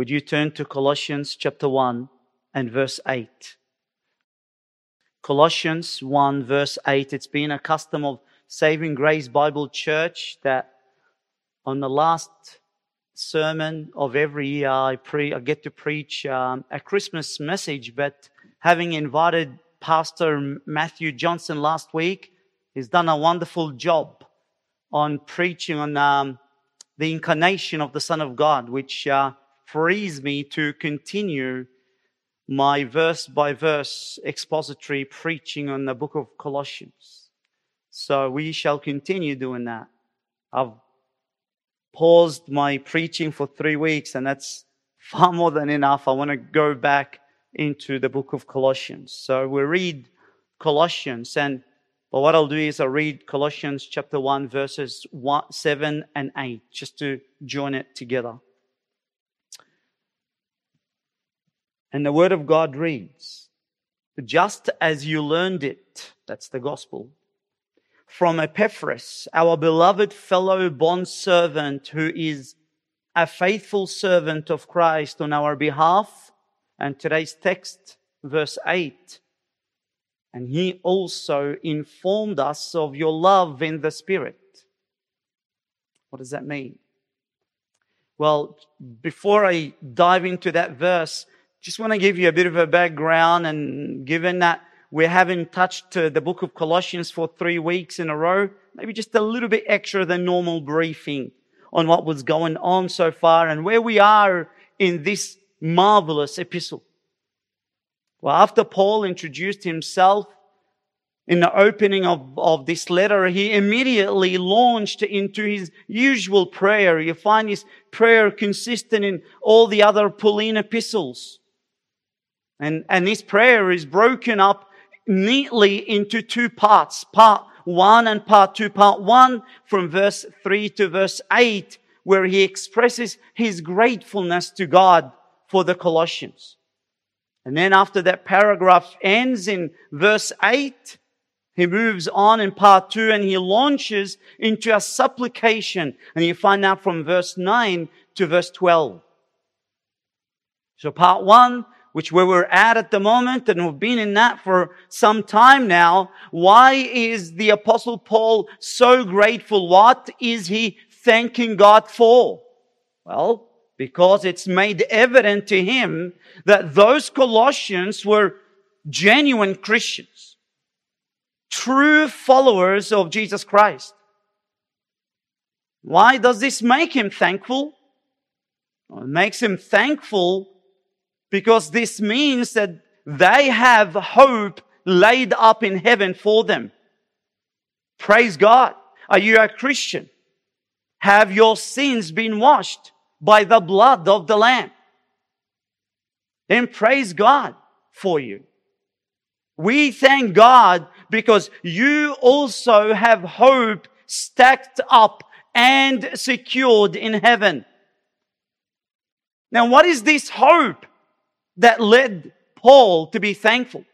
Would you turn to Colossians chapter 1 and verse 8? Colossians 1 verse 8. It's been a custom of Saving Grace Bible Church that on the last sermon of every year I pre I get to preach um, a Christmas message, but having invited Pastor Matthew Johnson last week, he's done a wonderful job on preaching on um, the incarnation of the Son of God, which uh, frees me to continue my verse by verse expository preaching on the book of Colossians. So we shall continue doing that. I've paused my preaching for three weeks and that's far more than enough. I want to go back into the book of Colossians. So we read Colossians and but what I'll do is I'll read Colossians chapter 1 verses 1, 7 and 8 just to join it together. And the word of God reads, just as you learned it, that's the gospel, from Epaphras, our beloved fellow bondservant who is a faithful servant of Christ on our behalf. And today's text, verse 8. And he also informed us of your love in the Spirit. What does that mean? Well, before I dive into that verse, just want to give you a bit of a background and given that we haven't touched uh, the book of Colossians for three weeks in a row, maybe just a little bit extra than normal briefing on what was going on so far and where we are in this marvelous epistle. Well, after Paul introduced himself in the opening of, of this letter, he immediately launched into his usual prayer. You find his prayer consistent in all the other Pauline epistles. And, and this prayer is broken up neatly into two parts. Part one and part two. Part one from verse three to verse eight, where he expresses his gratefulness to God for the Colossians. And then after that paragraph ends in verse eight, he moves on in part two and he launches into a supplication. And you find out from verse nine to verse 12. So part one, which where we're at at the moment, and we've been in that for some time now. Why is the apostle Paul so grateful? What is he thanking God for? Well, because it's made evident to him that those Colossians were genuine Christians, true followers of Jesus Christ. Why does this make him thankful? Well, it makes him thankful because this means that they have hope laid up in heaven for them. Praise God. Are you a Christian? Have your sins been washed by the blood of the Lamb? Then praise God for you. We thank God because you also have hope stacked up and secured in heaven. Now, what is this hope? That led Paul to be thankful.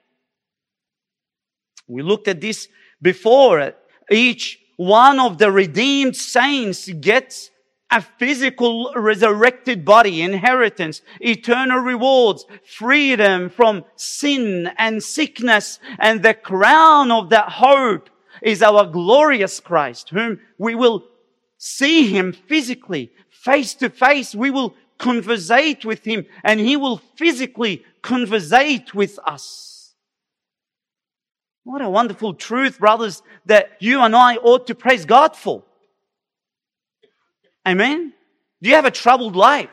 We looked at this before. Each one of the redeemed saints gets a physical resurrected body, inheritance, eternal rewards, freedom from sin and sickness. And the crown of that hope is our glorious Christ, whom we will see him physically, face to face. We will conversate with him and he will physically conversate with us. What a wonderful truth, brothers, that you and I ought to praise God for. Amen. Do you have a troubled life?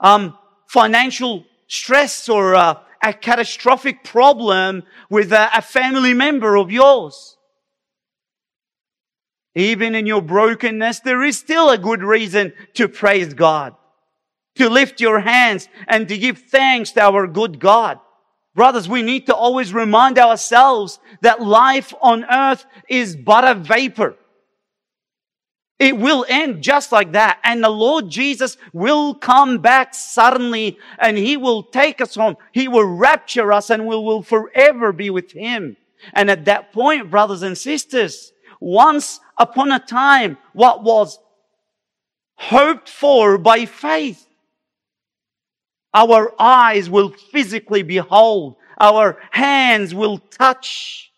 Um, financial stress or uh, a catastrophic problem with a, a family member of yours? Even in your brokenness, there is still a good reason to praise God to lift your hands and to give thanks to our good God. Brothers, we need to always remind ourselves that life on earth is but a vapor. It will end just like that. And the Lord Jesus will come back suddenly and He will take us home. He will rapture us and we will forever be with Him. And at that point, brothers and sisters, once upon a time, what was hoped for by faith Our eyes will physically behold. Our hands will touch.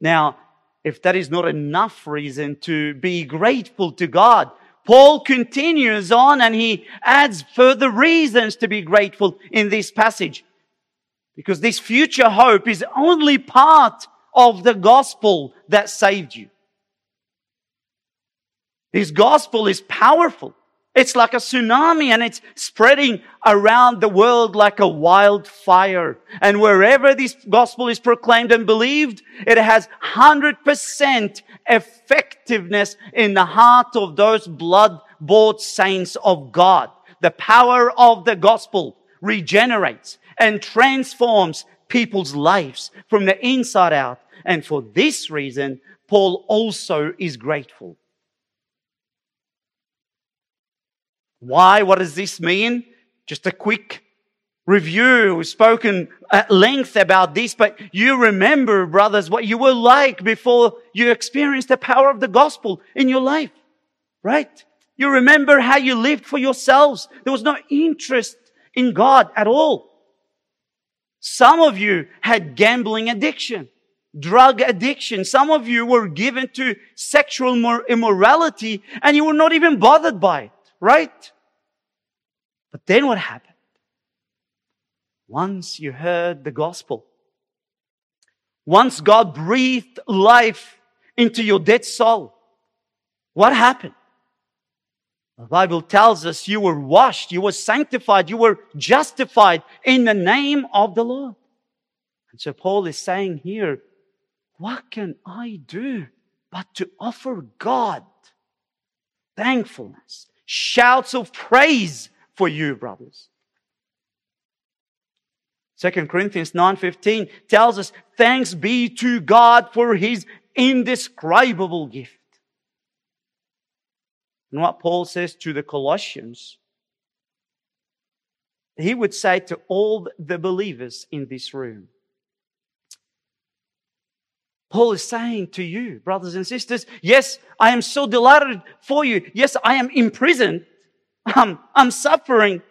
Now, if that is not enough reason to be grateful to God, Paul continues on and he adds further reasons to be grateful in this passage. Because this future hope is only part of the gospel that saved you. This gospel is powerful. It's like a tsunami and it's spreading around the world like a wildfire. And wherever this gospel is proclaimed and believed, it has 100% effectiveness in the heart of those blood bought saints of God. The power of the gospel regenerates and transforms people's lives from the inside out. And for this reason, Paul also is grateful. Why? What does this mean? Just a quick review. We've spoken at length about this, but you remember, brothers, what you were like before you experienced the power of the gospel in your life, right? You remember how you lived for yourselves. There was no interest in God at all. Some of you had gambling addiction, drug addiction. Some of you were given to sexual immorality and you were not even bothered by it right? But then what happened? Once you heard the gospel, once God breathed life into your dead soul, what happened? The Bible tells us you were washed, you were sanctified, you were justified in the name of the Lord. And so Paul is saying here, what can I do but to offer God thankfulness shouts of praise for you, brothers. 2 Corinthians 9:15 tells us, "Thanks be to God for his indescribable gift." And what Paul says to the Colossians, he would say to all the believers in this room, Paul is saying to you, brothers and sisters, yes, I am so delighted for you. Yes, I am imprisoned. I'm, um, I'm suffering.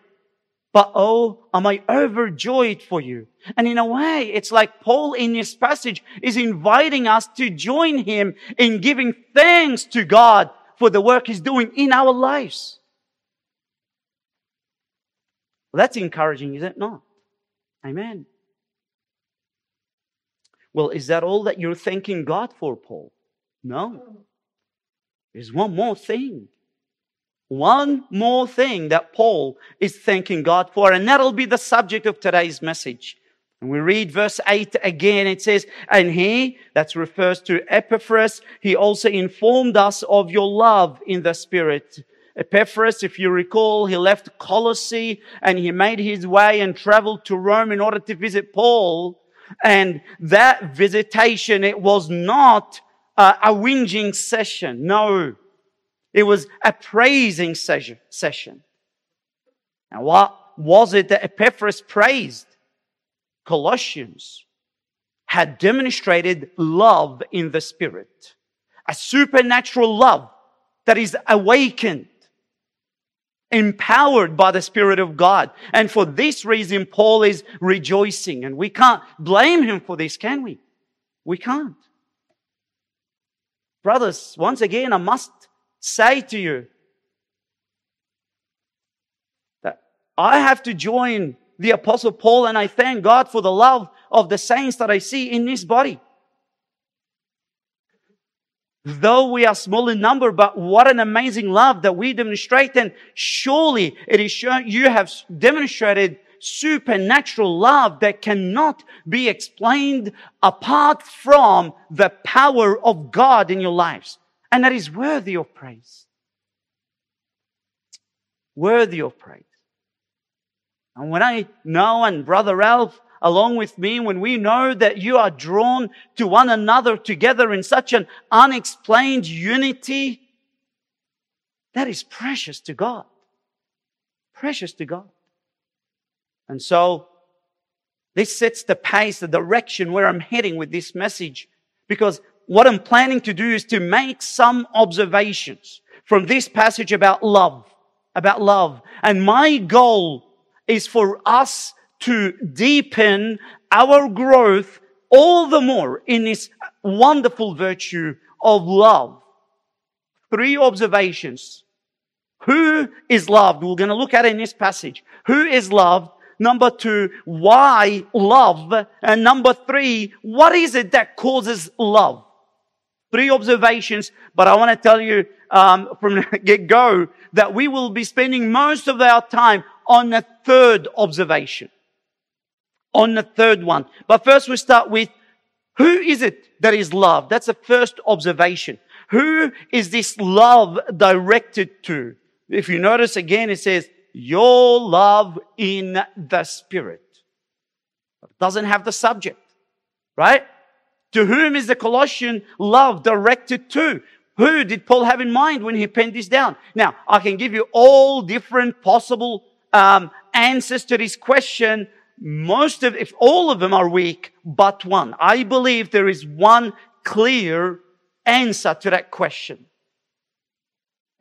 But oh, am I overjoyed for you? And in a way, it's like Paul in this passage is inviting us to join him in giving thanks to God for the work he's doing in our lives. Well, that's encouraging, is it not? Amen. Well, is that all that you're thanking God for, Paul? No. There's one more thing. One more thing that Paul is thanking God for, and that'll be the subject of today's message. And we read verse 8 again. It says, And he, that refers to Epaphras, he also informed us of your love in the Spirit. Epaphras, if you recall, he left Colossae and he made his way and traveled to Rome in order to visit Paul. And that visitation, it was not a, a whinging session. No. It was a praising session. session. Now, what was it that Epaphras praised? Colossians had demonstrated love in the Spirit, a supernatural love that is awakened empowered by the Spirit of God. And for this reason, Paul is rejoicing. And we can't blame him for this, can we? We can't. Brothers, once again, I must say to you that I have to join the Apostle Paul and I thank God for the love of the saints that I see in this body though we are small in number, but what an amazing love that we demonstrate. And surely it is shown you have demonstrated supernatural love that cannot be explained apart from the power of God in your lives. And that is worthy of praise. Worthy of praise. And when I know, and Brother Ralph along with me when we know that you are drawn to one another together in such an unexplained unity. That is precious to God. Precious to God. And so this sets the pace, the direction where I'm heading with this message. Because what I'm planning to do is to make some observations from this passage about love about love. And my goal is for us to deepen our growth all the more in this wonderful virtue of love. Three observations. Who is loved? We're going to look at in this passage. Who is loved? Number two, why love? And number three, what is it that causes love? Three observations, but I want to tell you um, from the get go that we will be spending most of our time on the third observation. On the third one. But first we start with who is it that is love? That's the first observation. Who is this love directed to? If you notice again, it says, your love in the Spirit. It doesn't have the subject, right? To whom is the Colossian love directed to? Who did Paul have in mind when he penned this down? Now, I can give you all different possible um, answers to this question. Most of, if all of them are weak, but one. I believe there is one clear answer to that question.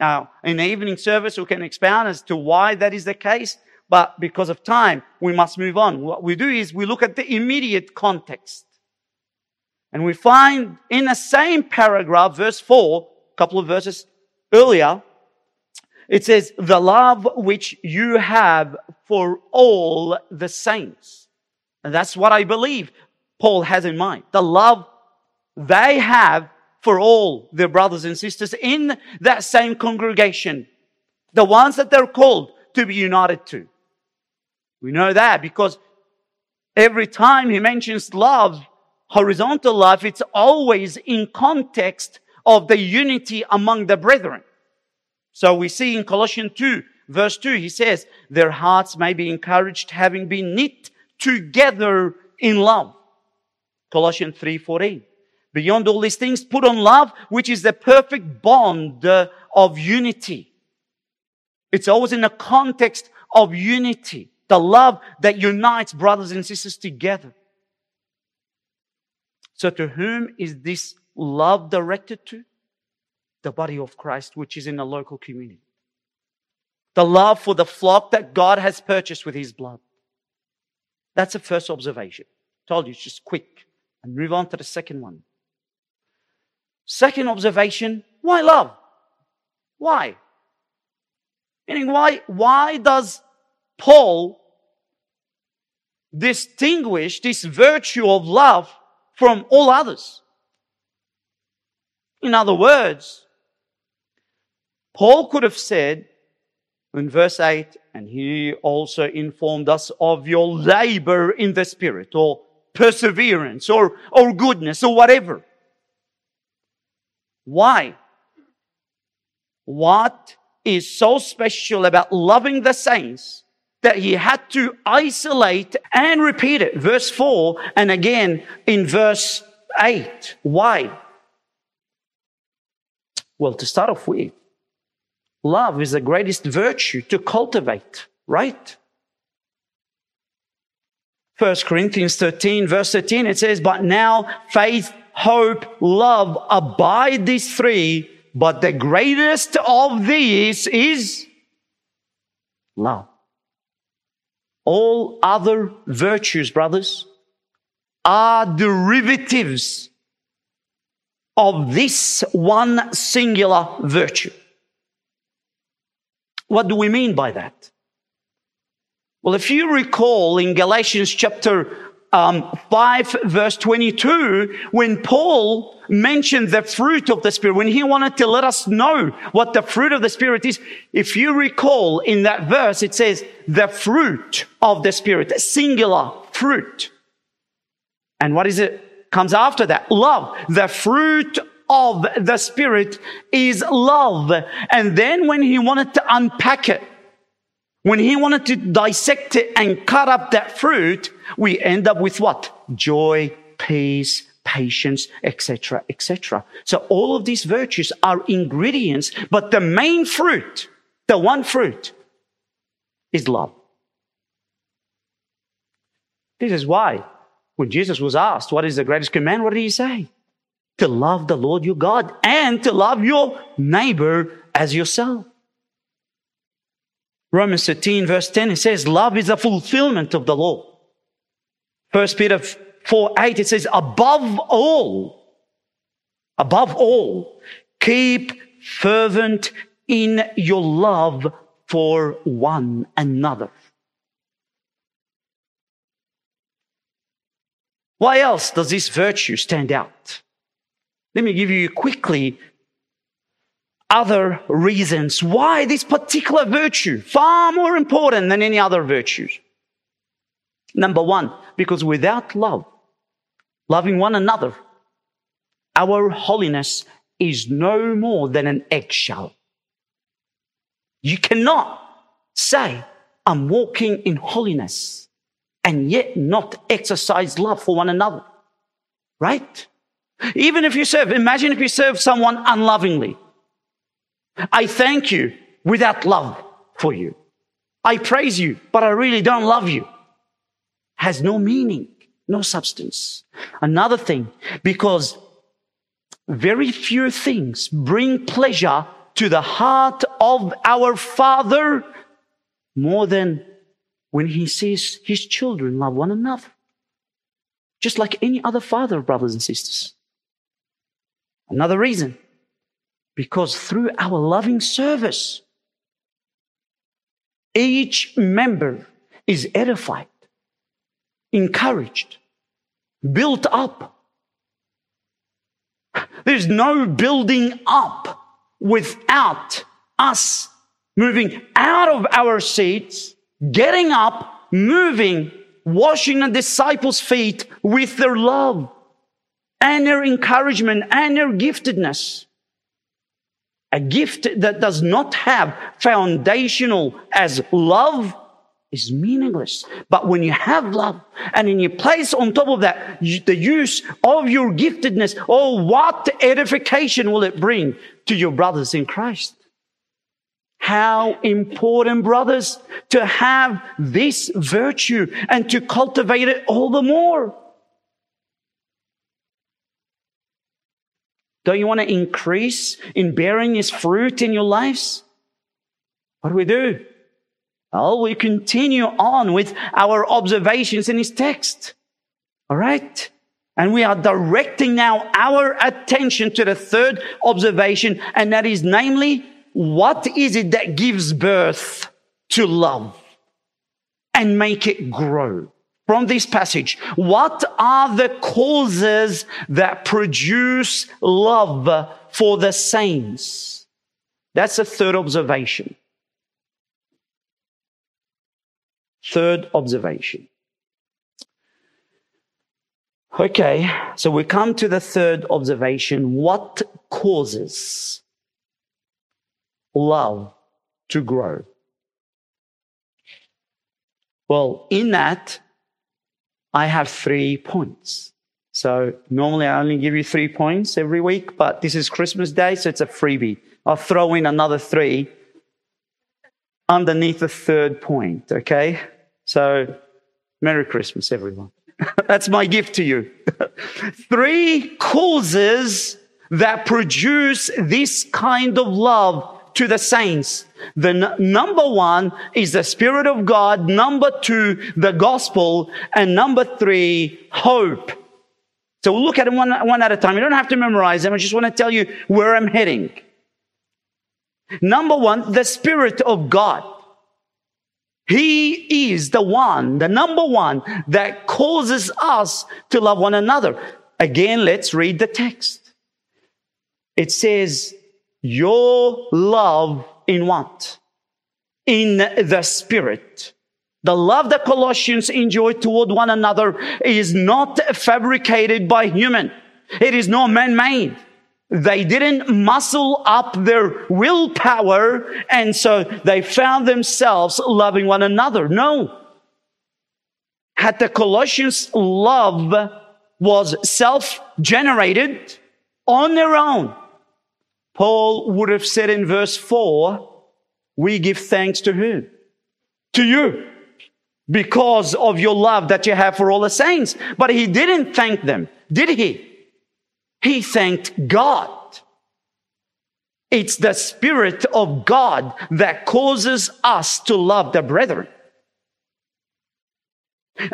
Now, in the evening service, we can expound as to why that is the case, but because of time, we must move on. What we do is we look at the immediate context. And we find in the same paragraph, verse 4, a couple of verses earlier, it says, the love which you have for all the saints. And that's what I believe Paul has in mind. The love they have for all their brothers and sisters in that same congregation. The ones that they're called to be united to. We know that because every time he mentions love, horizontal love, it's always in context of the unity among the brethren. So we see in Colossians 2, verse 2, he says, their hearts may be encouraged having been knit together in love. Colossians 3, 14. Beyond all these things, put on love, which is the perfect bond uh, of unity. It's always in the context of unity. The love that unites brothers and sisters together. So to whom is this love directed to? The body of Christ, which is in the local community. The love for the flock that God has purchased with his blood. That's the first observation. Told you, it's just quick. And move on to the second one. Second observation, why love? Why? Meaning, why, why does Paul distinguish this virtue of love from all others? In other words, Paul could have said in verse 8, and he also informed us of your labor in the Spirit, or perseverance, or, or goodness, or whatever. Why? What is so special about loving the saints that he had to isolate and repeat it? Verse 4 and again in verse 8. Why? Well, to start off with, love is the greatest virtue to cultivate, right? 1 Corinthians 13, verse 13, it says, But now faith, hope, love abide these three, but the greatest of these is love. All other virtues, brothers, are derivatives of this one singular virtue. What do we mean by that? Well, if you recall in Galatians chapter um, 5 verse 22 when Paul mentioned the fruit of the Spirit, when he wanted to let us know what the fruit of the Spirit is. If you recall in that verse, it says the fruit of the Spirit, singular fruit. And what is it comes after that? Love. The fruit of the Spirit is love. And then when he wanted to unpack it, when he wanted to dissect it and cut up that fruit, we end up with what? Joy, peace, patience, etc., etc. So all of these virtues are ingredients, but the main fruit, the one fruit, is love. This is why when Jesus was asked, what is the greatest command? What did he say? To love the Lord your God and to love your neighbor as yourself. Romans 13 verse 10, it says, love is a fulfillment of the law. First Peter 4 8, it says, above all, above all, keep fervent in your love for one another. Why else does this virtue stand out? Let me give you quickly other reasons why this particular virtue, far more important than any other virtues. Number one, because without love, loving one another, our holiness is no more than an eggshell. You cannot say, I'm walking in holiness and yet not exercise love for one another. Right? Even if you serve, imagine if you serve someone unlovingly. I thank you without love for you. I praise you, but I really don't love you. Has no meaning, no substance. Another thing, because very few things bring pleasure to the heart of our Father more than when he sees his children love one another. Just like any other father, brothers and sisters. Another reason, because through our loving service, each member is edified, encouraged, built up. There's no building up without us moving out of our seats, getting up, moving, washing the disciples' feet with their love and their encouragement and their giftedness. A gift that does not have foundational as love is meaningless. But when you have love and then you place on top of that the use of your giftedness, oh, what edification will it bring to your brothers in Christ? How important, brothers, to have this virtue and to cultivate it all the more. Don't you want to increase in bearing His fruit in your lives? What do we do? Well, we continue on with our observations in His text. All right? And we are directing now our attention to the third observation, and that is namely, what is it that gives birth to love and make it grow? From this passage. What are the causes that produce love for the saints? That's the third observation. Third observation. Okay, so we come to the third observation. What causes love to grow? Well, in that, I have three points. So normally I only give you three points every week, but this is Christmas Day, so it's a freebie. I'll throw in another three underneath the third point, okay? So Merry Christmas, everyone. That's my gift to you. three causes that produce this kind of love to the saints. The n- number one is the Spirit of God. Number two, the gospel. And number three, hope. So we'll look at them one, one at a time. You don't have to memorize them. I just want to tell you where I'm heading. Number one, the Spirit of God. He is the one, the number one that causes us to love one another. Again, let's read the text. It says, your love in what? In the spirit. The love that Colossians enjoy toward one another is not fabricated by human. It is not man-made. They didn't muscle up their willpower and so they found themselves loving one another. No. Had the Colossians love was self-generated on their own, Paul would have said in verse 4, we give thanks to whom? To you. Because of your love that you have for all the saints. But he didn't thank them, did he? He thanked God. It's the Spirit of God that causes us to love the brethren.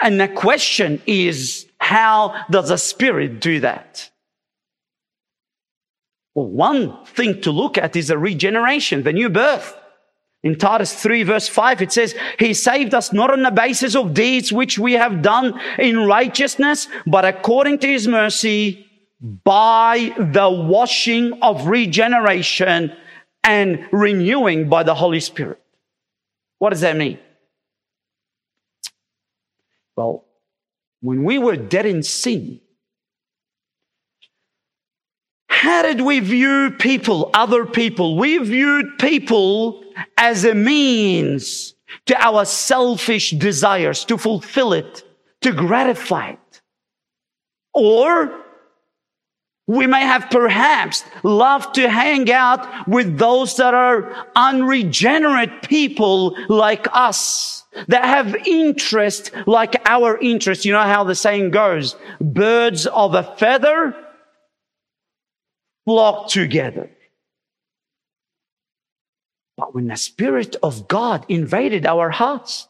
And the question is, how does the Spirit do that? Well, one thing to look at is a regeneration, the new birth. In Titus 3 verse 5, it says, He saved us not on the basis of deeds which we have done in righteousness, but according to His mercy by the washing of regeneration and renewing by the Holy Spirit. What does that mean? Well, when we were dead in sin, how did we view people, other people? We viewed people as a means to our selfish desires, to fulfill it, to gratify it. Or we may have perhaps loved to hang out with those that are unregenerate people like us, that have interest like our interest. You know how the saying goes, birds of a feather flock together. But when the Spirit of God invaded our hearts,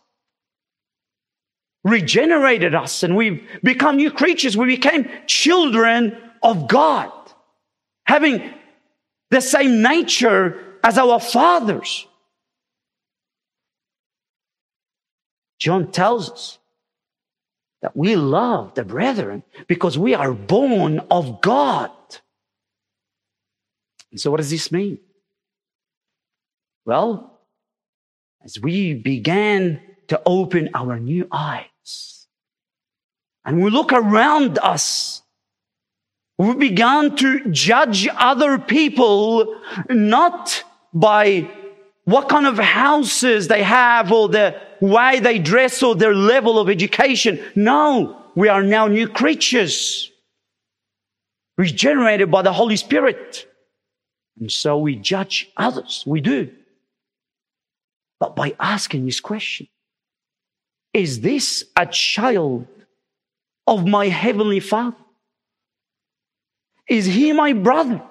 regenerated us, and we've become new creatures, we became children of God, having the same nature as our fathers. John tells us that we love the brethren because we are born of God. And so, what does this mean? Well, as we began to open our new eyes and we look around us, we began to judge other people not by what kind of houses they have or the way they dress or their level of education. No, we are now new creatures regenerated by the Holy Spirit. And so we judge others. We do. But by asking this question, is this a child of my heavenly father? Is he my brother?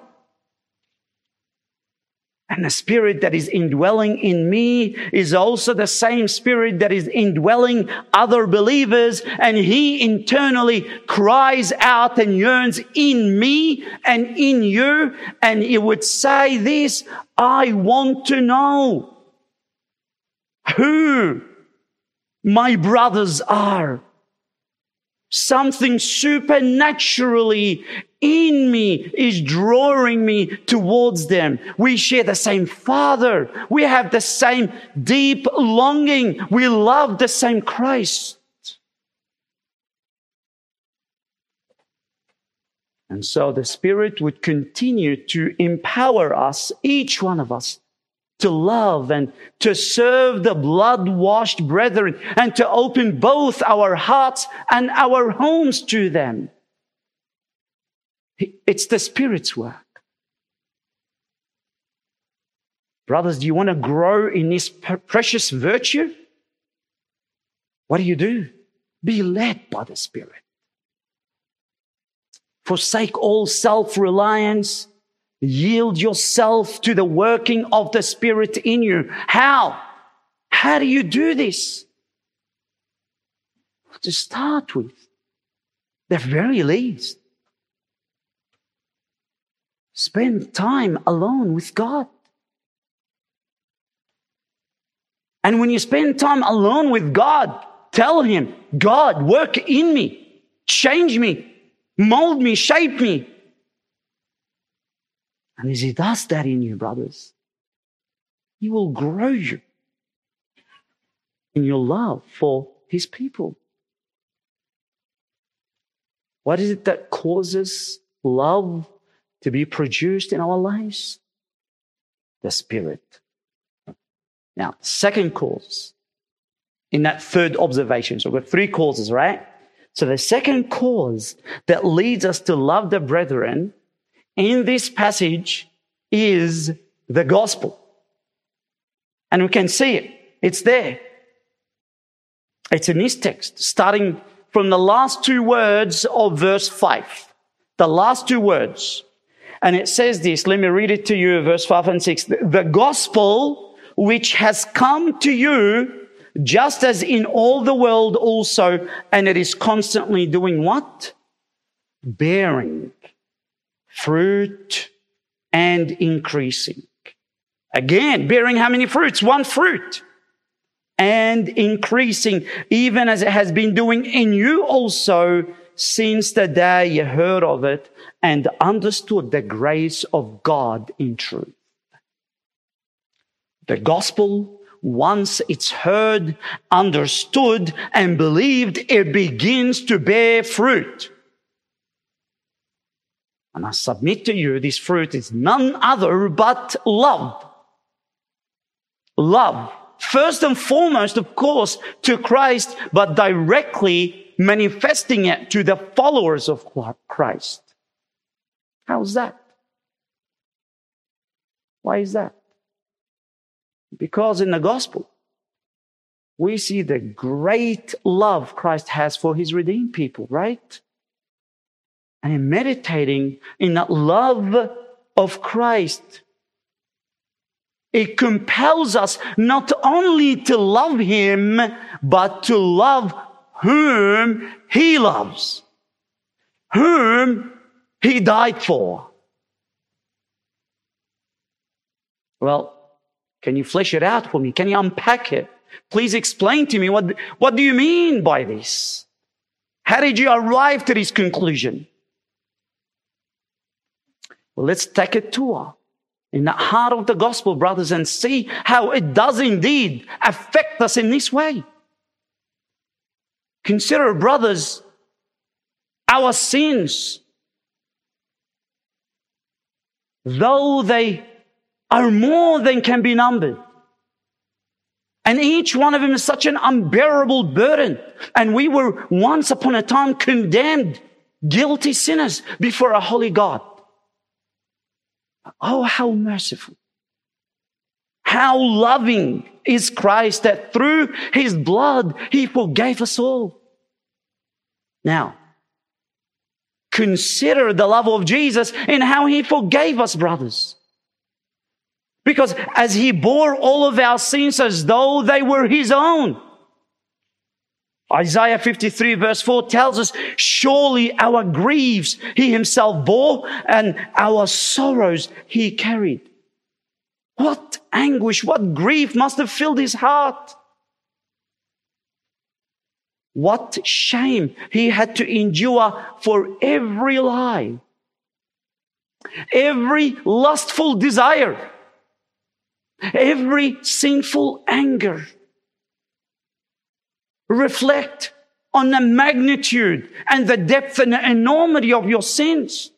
And the spirit that is indwelling in me is also the same spirit that is indwelling other believers. And he internally cries out and yearns in me and in you. And he would say this, I want to know who my brothers are. Something supernaturally in me is drawing me towards them. We share the same Father. We have the same deep longing. We love the same Christ. And so the Spirit would continue to empower us, each one of us, to love and to serve the blood washed brethren and to open both our hearts and our homes to them. It's the Spirit's work. Brothers, do you want to grow in this precious virtue? What do you do? Be led by the Spirit. Forsake all self reliance Yield yourself to the working of the Spirit in you. How? How do you do this? To start with, the very least, spend time alone with God. And when you spend time alone with God, tell Him, God, work in me, change me, mold me, shape me. And as He does that in you, brothers, He will grow you in your love for His people. What is it that causes love to be produced in our lives? The Spirit. Now, second cause in that third observation. So we've got three causes, right? So the second cause that leads us to love the brethren in this passage is the gospel. And we can see it. It's there. It's in this text, starting from the last two words of verse 5. The last two words. And it says this, let me read it to you, verse 5 and 6. The gospel which has come to you, just as in all the world also, and it is constantly doing what? Bearing fruit and increasing. Again, bearing how many fruits? One fruit. And increasing, even as it has been doing in you also since the day you heard of it and understood the grace of God in truth. The gospel, once it's heard, understood, and believed, it begins to bear fruit. And I submit to you, this fruit is none other but love. Love. First and foremost, of course, to Christ, but directly manifesting it to the followers of Christ. How's that? Why is that? Because in the gospel, we see the great love Christ has for his redeemed people, right? And in meditating in that love of Christ, it compels us not only to love him, but to love whom he loves, whom he died for. Well, can you flesh it out for me? Can you unpack it? Please explain to me what, what do you mean by this? How did you arrive to this conclusion? Well, let's take a tour in the heart of the gospel, brothers, and see how it does indeed affect us in this way. Consider, brothers, our sins, though they are more than can be numbered. And each one of them is such an unbearable burden. And we were once upon a time condemned, guilty sinners before a holy God. Oh, how merciful. How loving is Christ that through his blood he forgave us all. Now, consider the love of Jesus and how he forgave us, brothers. Because as he bore all of our sins as though they were his own, Isaiah 53 verse 4 tells us, surely our griefs he himself bore and our sorrows he carried. What anguish, what grief must have filled his heart. What shame he had to endure for every lie, every lustful desire, every sinful anger reflect on the magnitude and the depth and the enormity of your sins.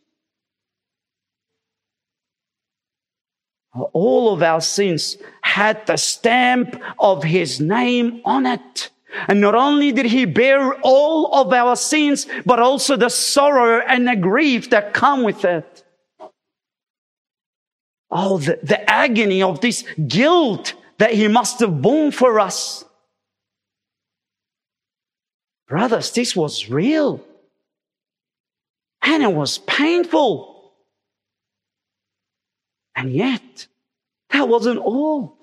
All of our sins had the stamp of his name on it. And not only did he bear all of our sins, but also the sorrow and the grief that come with it. Oh, the, the agony of this guilt that he must have borne for us. Brothers, this was real. And it was painful. And yet, that wasn't all.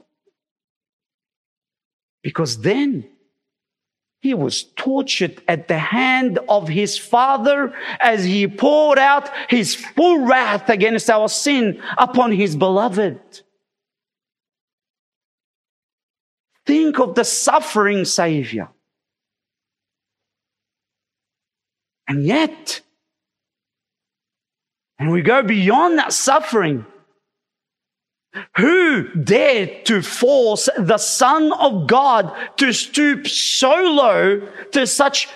Because then he was tortured at the hand of his father as he poured out his full wrath against our sin upon his beloved. Think of the suffering savior. And yet, and we go beyond that suffering. Who dared to force the Son of God to stoop so low to such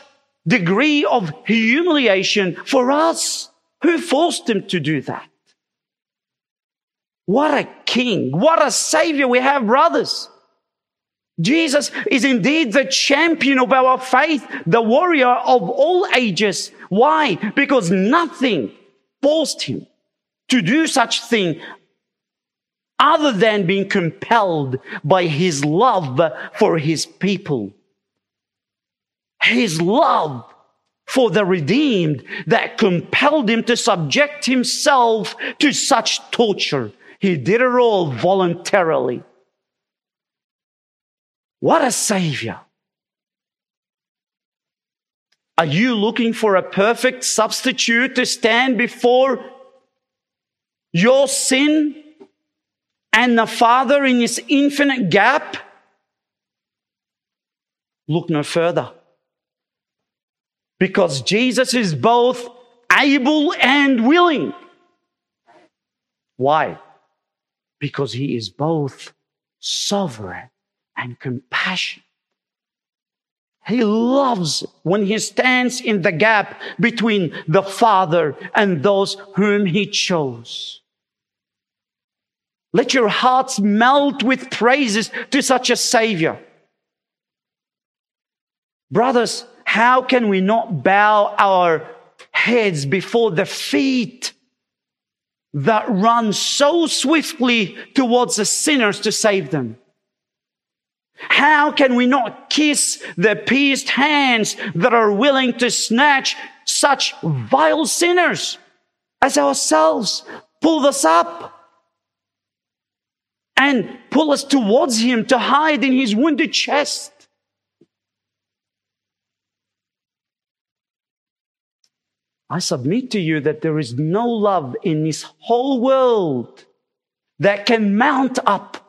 degree of humiliation for us? Who forced him to do that? What a king. What a savior we have, brothers. Jesus is indeed the champion of our faith, the warrior of all ages. Why? Because nothing forced him to do such thing other than being compelled by his love for his people. His love for the redeemed that compelled him to subject himself to such torture. He did it all voluntarily. What a savior. Are you looking for a perfect substitute to stand before your sin and the Father in his infinite gap? Look no further. Because Jesus is both able and willing. Why? Because he is both sovereign and compassion. He loves when he stands in the gap between the Father and those whom he chose. Let your hearts melt with praises to such a Savior. Brothers, how can we not bow our heads before the feet that run so swiftly towards the sinners to save them? How can we not kiss the pierced hands that are willing to snatch such vile sinners as ourselves, pull us up and pull us towards him to hide in his wounded chest? I submit to you that there is no love in this whole world that can mount up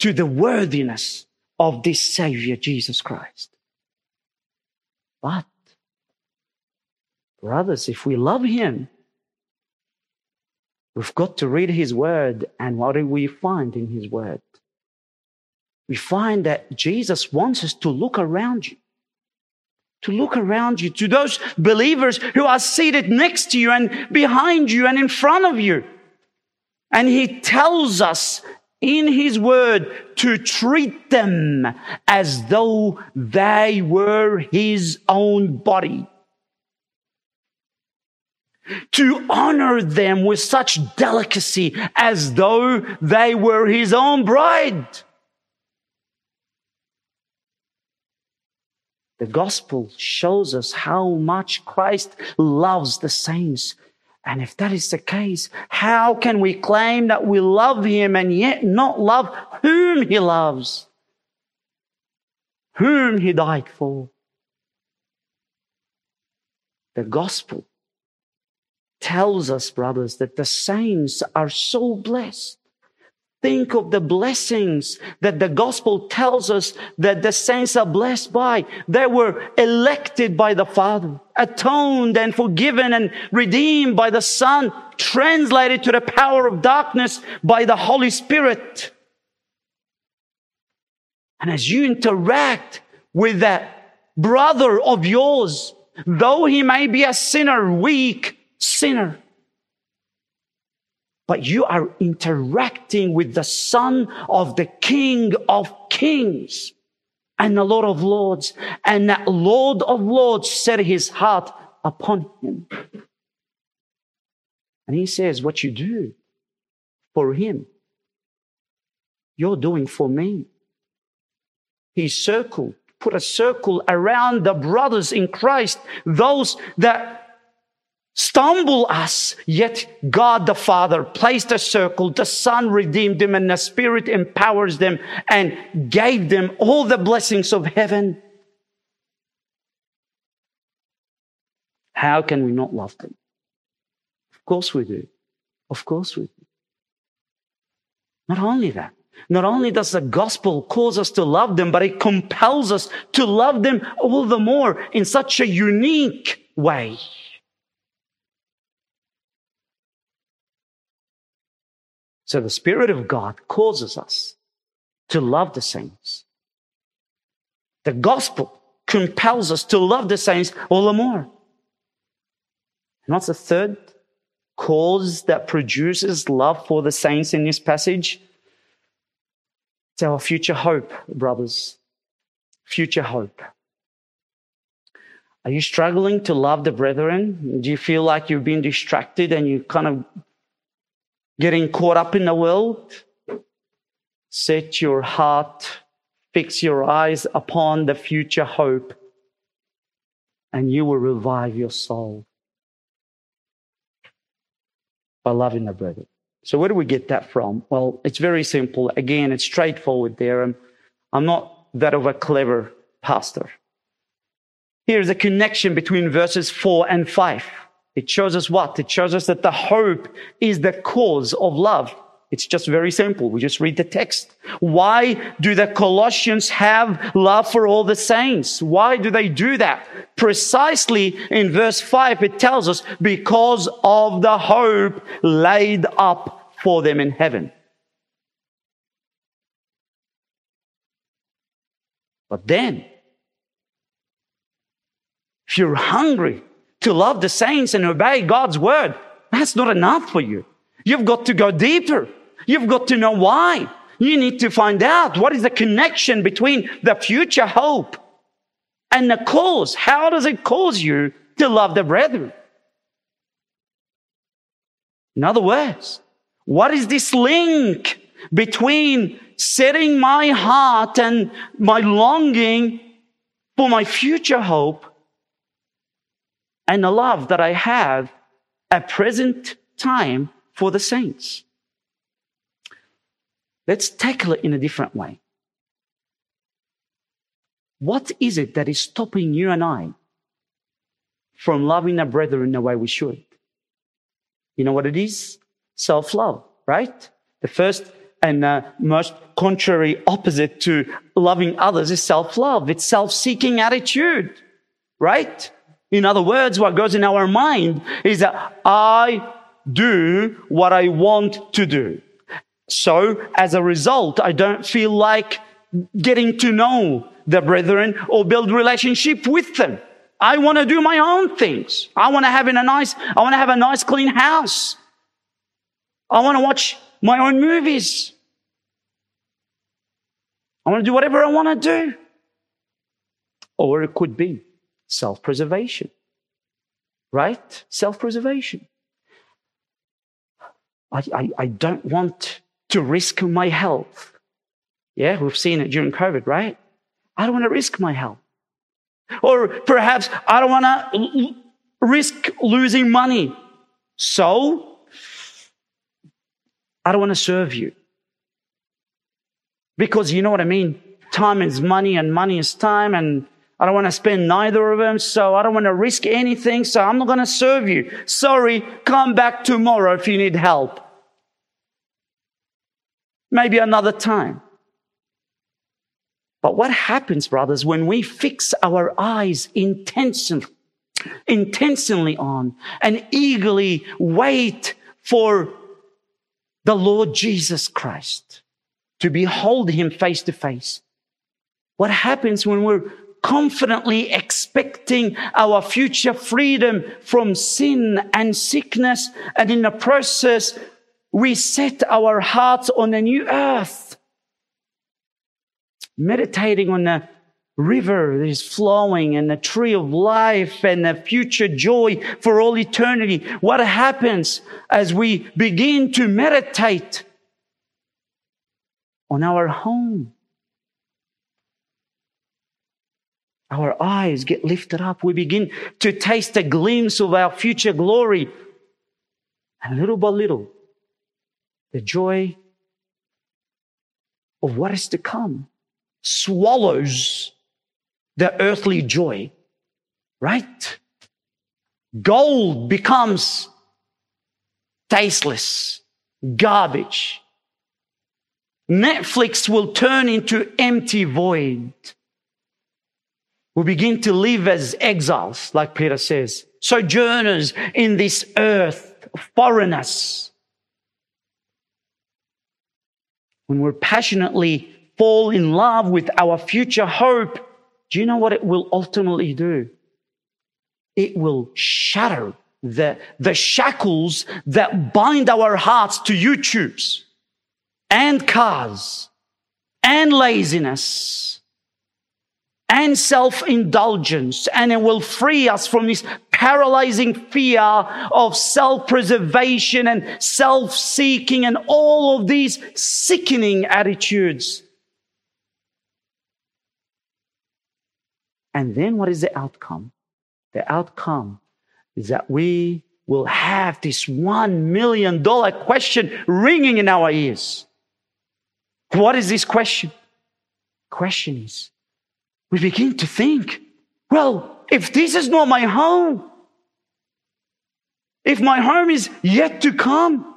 to the worthiness of this Savior, Jesus Christ. But, brothers, if we love Him, we've got to read His Word. And what do we find in His Word? We find that Jesus wants us to look around you. To look around you, to those believers who are seated next to you and behind you and in front of you. And he tells us in his word to treat them as though they were his own body. To honor them with such delicacy as though they were his own bride. The gospel shows us how much Christ loves the saints and if that is the case, how can we claim that we love him and yet not love whom he loves? Whom he died for? The gospel tells us, brothers, that the saints are so blessed Think of the blessings that the gospel tells us that the saints are blessed by. They were elected by the Father, atoned and forgiven and redeemed by the Son, translated to the power of darkness by the Holy Spirit. And as you interact with that brother of yours, though he may be a sinner, weak sinner, but you are interacting with the son of the king of kings and the Lord of lords. And that Lord of lords set his heart upon him. And he says, what you do for him, you're doing for me. He circled, put a circle around the brothers in Christ, those that stumble us, yet God the Father placed a circle, the Son redeemed them, and the Spirit empowers them and gave them all the blessings of heaven. How can we not love them? Of course we do. Of course we do. Not only that, not only does the gospel cause us to love them, but it compels us to love them all the more in such a unique way. So the Spirit of God causes us to love the saints. The gospel compels us to love the saints all the more. And what's the third cause that produces love for the saints in this passage? It's our future hope, brothers. Future hope. Are you struggling to love the brethren? Do you feel like you've been distracted and you kind of getting caught up in the world. Set your heart, fix your eyes upon the future hope. and you will revive your soul by loving the brethren. So where do we get that from? Well, it's very simple. Again, it's straightforward there. I'm, I'm not that of a clever pastor. Here's a connection between verses four and five. It shows us what? It shows us that the hope is the cause of love. It's just very simple. We just read the text. Why do the Colossians have love for all the saints? Why do they do that? Precisely in verse 5, it tells us because of the hope laid up for them in heaven. But then, if you're hungry to love the saints and obey God's word, that's not enough for you. You've got to go deeper. You've got to know why. You need to find out what is the connection between the future hope and the cause. How does it cause you to love the brethren? In other words, what is this link between setting my heart and my longing for my future hope and the love that I have at present time for the saints? Let's tackle it in a different way. What is it that is stopping you and I from loving our brethren the way we should? You know what it is? Self love, right? The first and uh, most contrary opposite to loving others is self love. It's self seeking attitude, right? In other words, what goes in our mind is that I do what I want to do. So as a result, I don't feel like getting to know the brethren or build relationship with them. I want to do my own things. I want to have in a nice, I want to have a nice clean house. I want to watch my own movies. I want to do whatever I want to do. Or it could be self-preservation. Right? Self-preservation. I, I, I don't want to risk my health. Yeah, we've seen it during COVID, right? I don't want to risk my health. Or perhaps I don't want to risk losing money. So I don't want to serve you. Because you know what I mean? Time is money and money is time and I don't want to spend neither of them. So I don't want to risk anything. So I'm not going to serve you. Sorry. Come back tomorrow if you need help. Maybe another time. But what happens, brothers, when we fix our eyes intentionally, intentionally on and eagerly wait for the Lord Jesus Christ to behold him face to face? What happens when we're confidently expecting our future freedom from sin and sickness and in the process we set our hearts on a new earth, meditating on the river that is flowing and the tree of life and the future joy for all eternity. What happens as we begin to meditate on our home? Our eyes get lifted up. We begin to taste a glimpse of our future glory. And little by little, the joy of what is to come swallows the earthly joy, right? Gold becomes tasteless, garbage. Netflix will turn into empty void. We begin to live as exiles, like Peter says, sojourners in this earth, foreigners. when we're passionately fall in love with our future hope, do you know what it will ultimately do? It will shatter the, the shackles that bind our hearts to YouTubes and cars and laziness and self-indulgence and it will free us from this paralyzing fear of self-preservation and self-seeking and all of these sickening attitudes. And then what is the outcome? the outcome is that we will have this one million dollar question ringing in our ears. What is this question? Question is, we begin to think, well, if this is not my home, if my home is yet to come,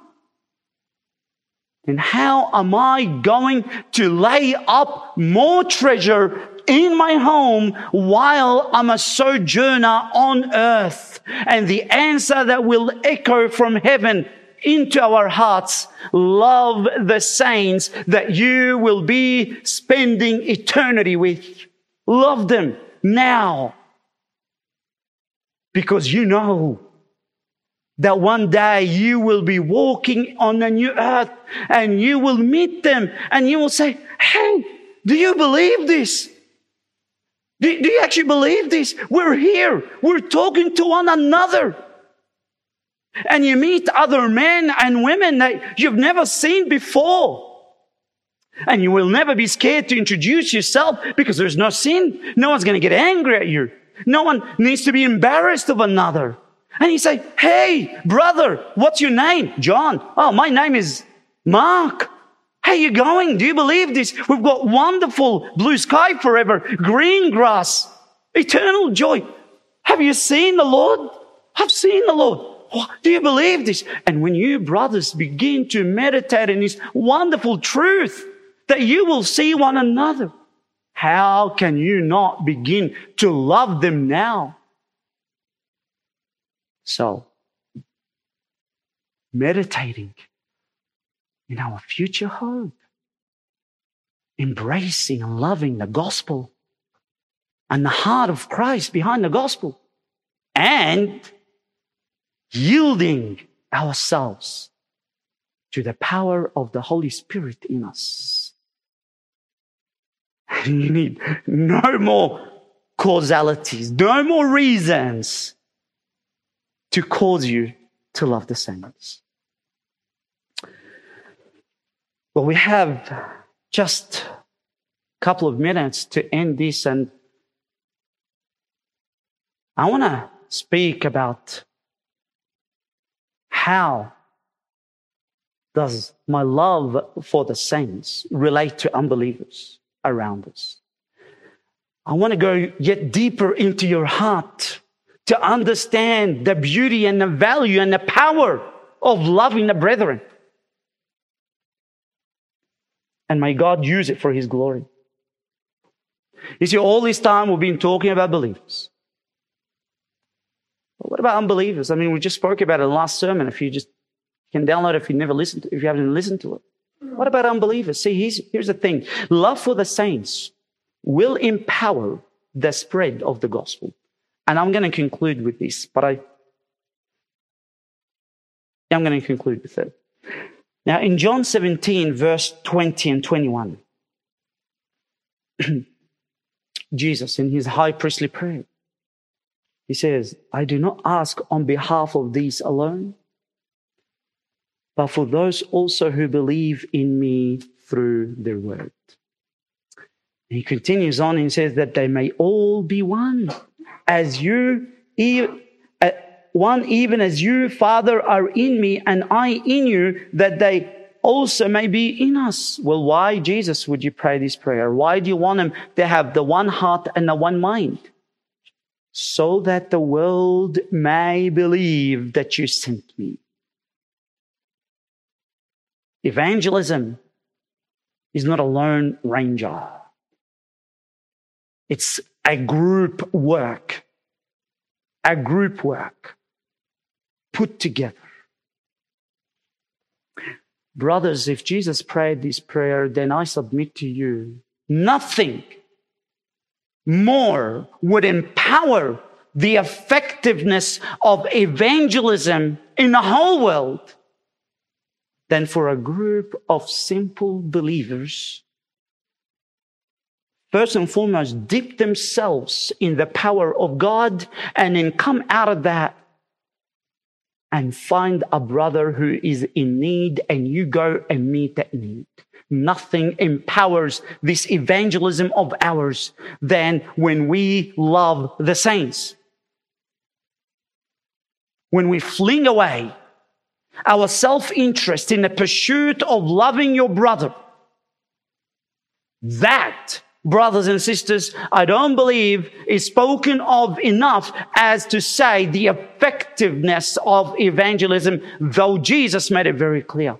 then how am I going to lay up more treasure in my home while I'm a sojourner on earth? And the answer that will echo from heaven into our hearts, love the saints that you will be spending eternity with. Love them now. Because you know that one day you will be walking on a new earth and you will meet them and you will say, Hey, do you believe this? Do, do you actually believe this? We're here. We're talking to one another. And you meet other men and women that you've never seen before. And you will never be scared to introduce yourself because there's no sin. No one's going to get angry at you. No one needs to be embarrassed of another. And you say, Hey, brother, what's your name? John. Oh, my name is Mark. How you going? Do you believe this? We've got wonderful blue sky forever, green grass, eternal joy. Have you seen the Lord? I've seen the Lord. Do you believe this? And when you brothers begin to meditate in this wonderful truth that you will see one another, how can you not begin to love them now? So, meditating in our future hope, embracing and loving the gospel and the heart of Christ behind the gospel, and yielding ourselves to the power of the Holy Spirit in us. You need no more causalities, no more reasons to cause you to love the saints. Well, we have just a couple of minutes to end this, and I want to speak about how does my love for the saints relate to unbelievers around us. I want to go yet deeper into your heart to understand the beauty and the value and the power of loving the brethren. And may God use it for His glory. You see, all this time we've been talking about believers. But what about unbelievers? I mean, we just spoke about it in the last sermon. If you just you can download it if you never listened to, if you haven't listened to it. What about unbelievers? See, here's, the thing. Love for the saints will empower the spread of the gospel. And I'm going to conclude with this, but I, I'm going to conclude with it. Now, in John 17, verse 20 and 21, Jesus, in his high priestly prayer, he says, I do not ask on behalf of these alone, but for those also who believe in me through their word. And he continues on and says that they may all be one as you, uh, one even as you, Father, are in me and I in you, that they also may be in us. Well, why, Jesus, would you pray this prayer? Why do you want them to have the one heart and the one mind? So that the world may believe that you sent me. Evangelism is not a lone ranger. It's a group work, a group work put together. Brothers, if Jesus prayed this prayer, then I submit to you nothing more would empower the effectiveness of evangelism in the whole world than for a group of simple believers first and foremost, dip themselves in the power of God and then come out of that and find a brother who is in need and you go and meet that need. Nothing empowers this evangelism of ours than when we love the saints. when we fling away our self interest in the pursuit of loving your brother, that, brothers and sisters, I don't believe is spoken of enough as to say the effectiveness of evangelism, though Jesus made it very clear.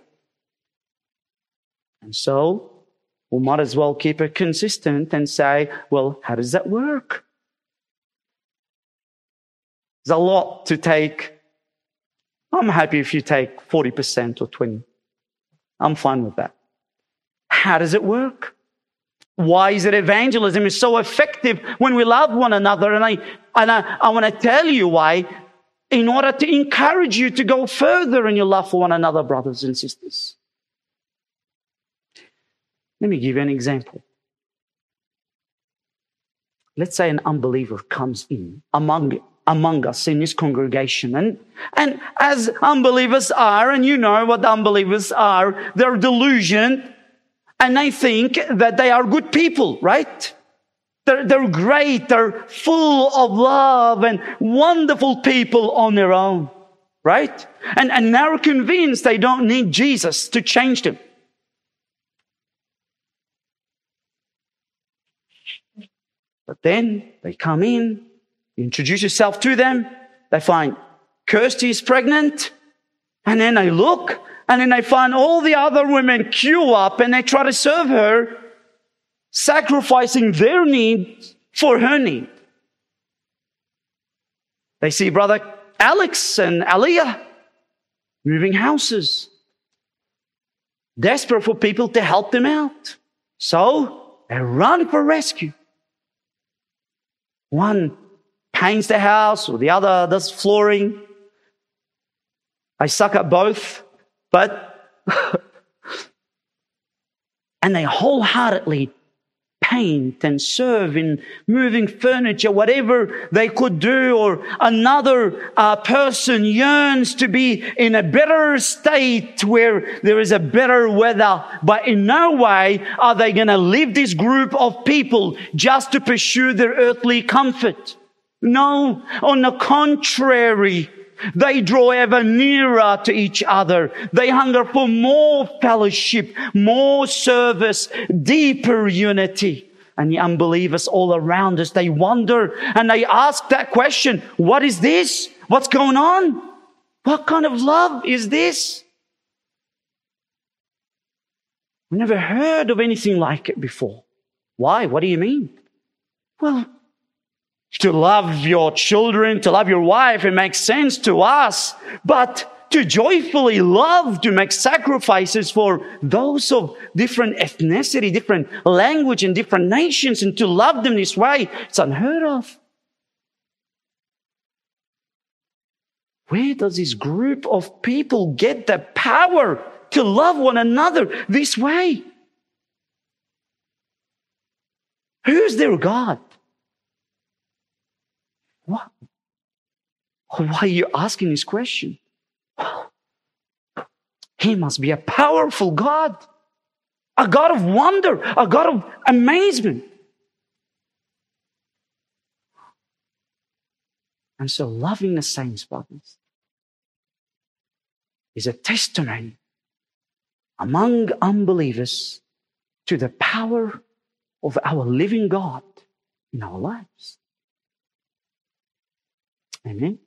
And so, we might as well keep it consistent and say, well, how does that work? There's a lot to take. I'm happy if you take 40% or 20. I'm fine with that. How does it work? Why is it evangelism is so effective when we love one another? And I, and I, I want to tell you why in order to encourage you to go further in your love for one another, brothers and sisters. Let me give you an example. Let's say an unbeliever comes in among, among us in this congregation. And, and as unbelievers are, and you know what unbelievers are, they're delusioned and they think that they are good people, right? They're, they're great. They're full of love and wonderful people on their own, right? And, and they're convinced they don't need Jesus to change them. But then they come in, you introduce yourself to them, they find Kirsty is pregnant, and then they look, and then they find all the other women queue up and they try to serve her, sacrificing their need for her need. They see brother Alex and Aliyah moving houses, desperate for people to help them out. So they run for rescue. One paints the house or the other does flooring. I suck at both, but, and they wholeheartedly paint and serve in moving furniture, whatever they could do, or another uh, person yearns to be in a better state where there is a better weather. But in no way are they going to leave this group of people just to pursue their earthly comfort. No, on the contrary, they draw ever nearer to each other. They hunger for more fellowship, more service, deeper unity. And the unbelievers all around us, they wonder and they ask that question, what is this? What's going on? What kind of love is this? We never heard of anything like it before. Why? What do you mean? Well, to love your children, to love your wife, it makes sense to us. But to joyfully love, to make sacrifices for those of different ethnicity, different language, and different nations, and to love them this way, it's unheard of. Where does this group of people get the power to love one another this way? Who's their God? What? Why are you asking this question? He must be a powerful God, a God of wonder, a God of amazement. And so, loving the saints, brothers, is a testimony among unbelievers to the power of our living God in our lives. Amen.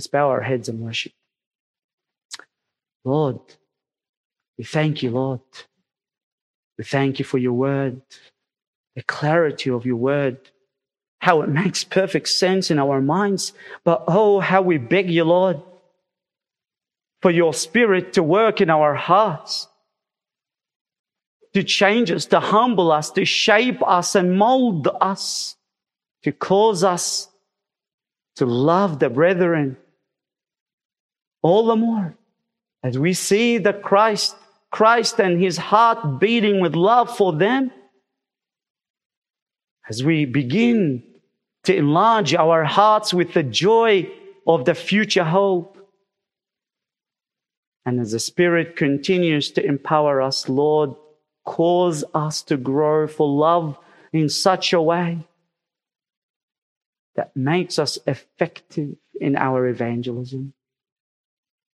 Let's bow our heads and worship. Lord, we thank you, Lord. We thank you for your word, the clarity of your word, how it makes perfect sense in our minds. But oh, how we beg you, Lord, for your spirit to work in our hearts, to change us, to humble us, to shape us and mold us, to cause us to love the brethren all the more as we see the Christ, Christ and his heart beating with love for them, as we begin to enlarge our hearts with the joy of the future hope. And as the Spirit continues to empower us, Lord, cause us to grow for love in such a way that makes us effective in our evangelism.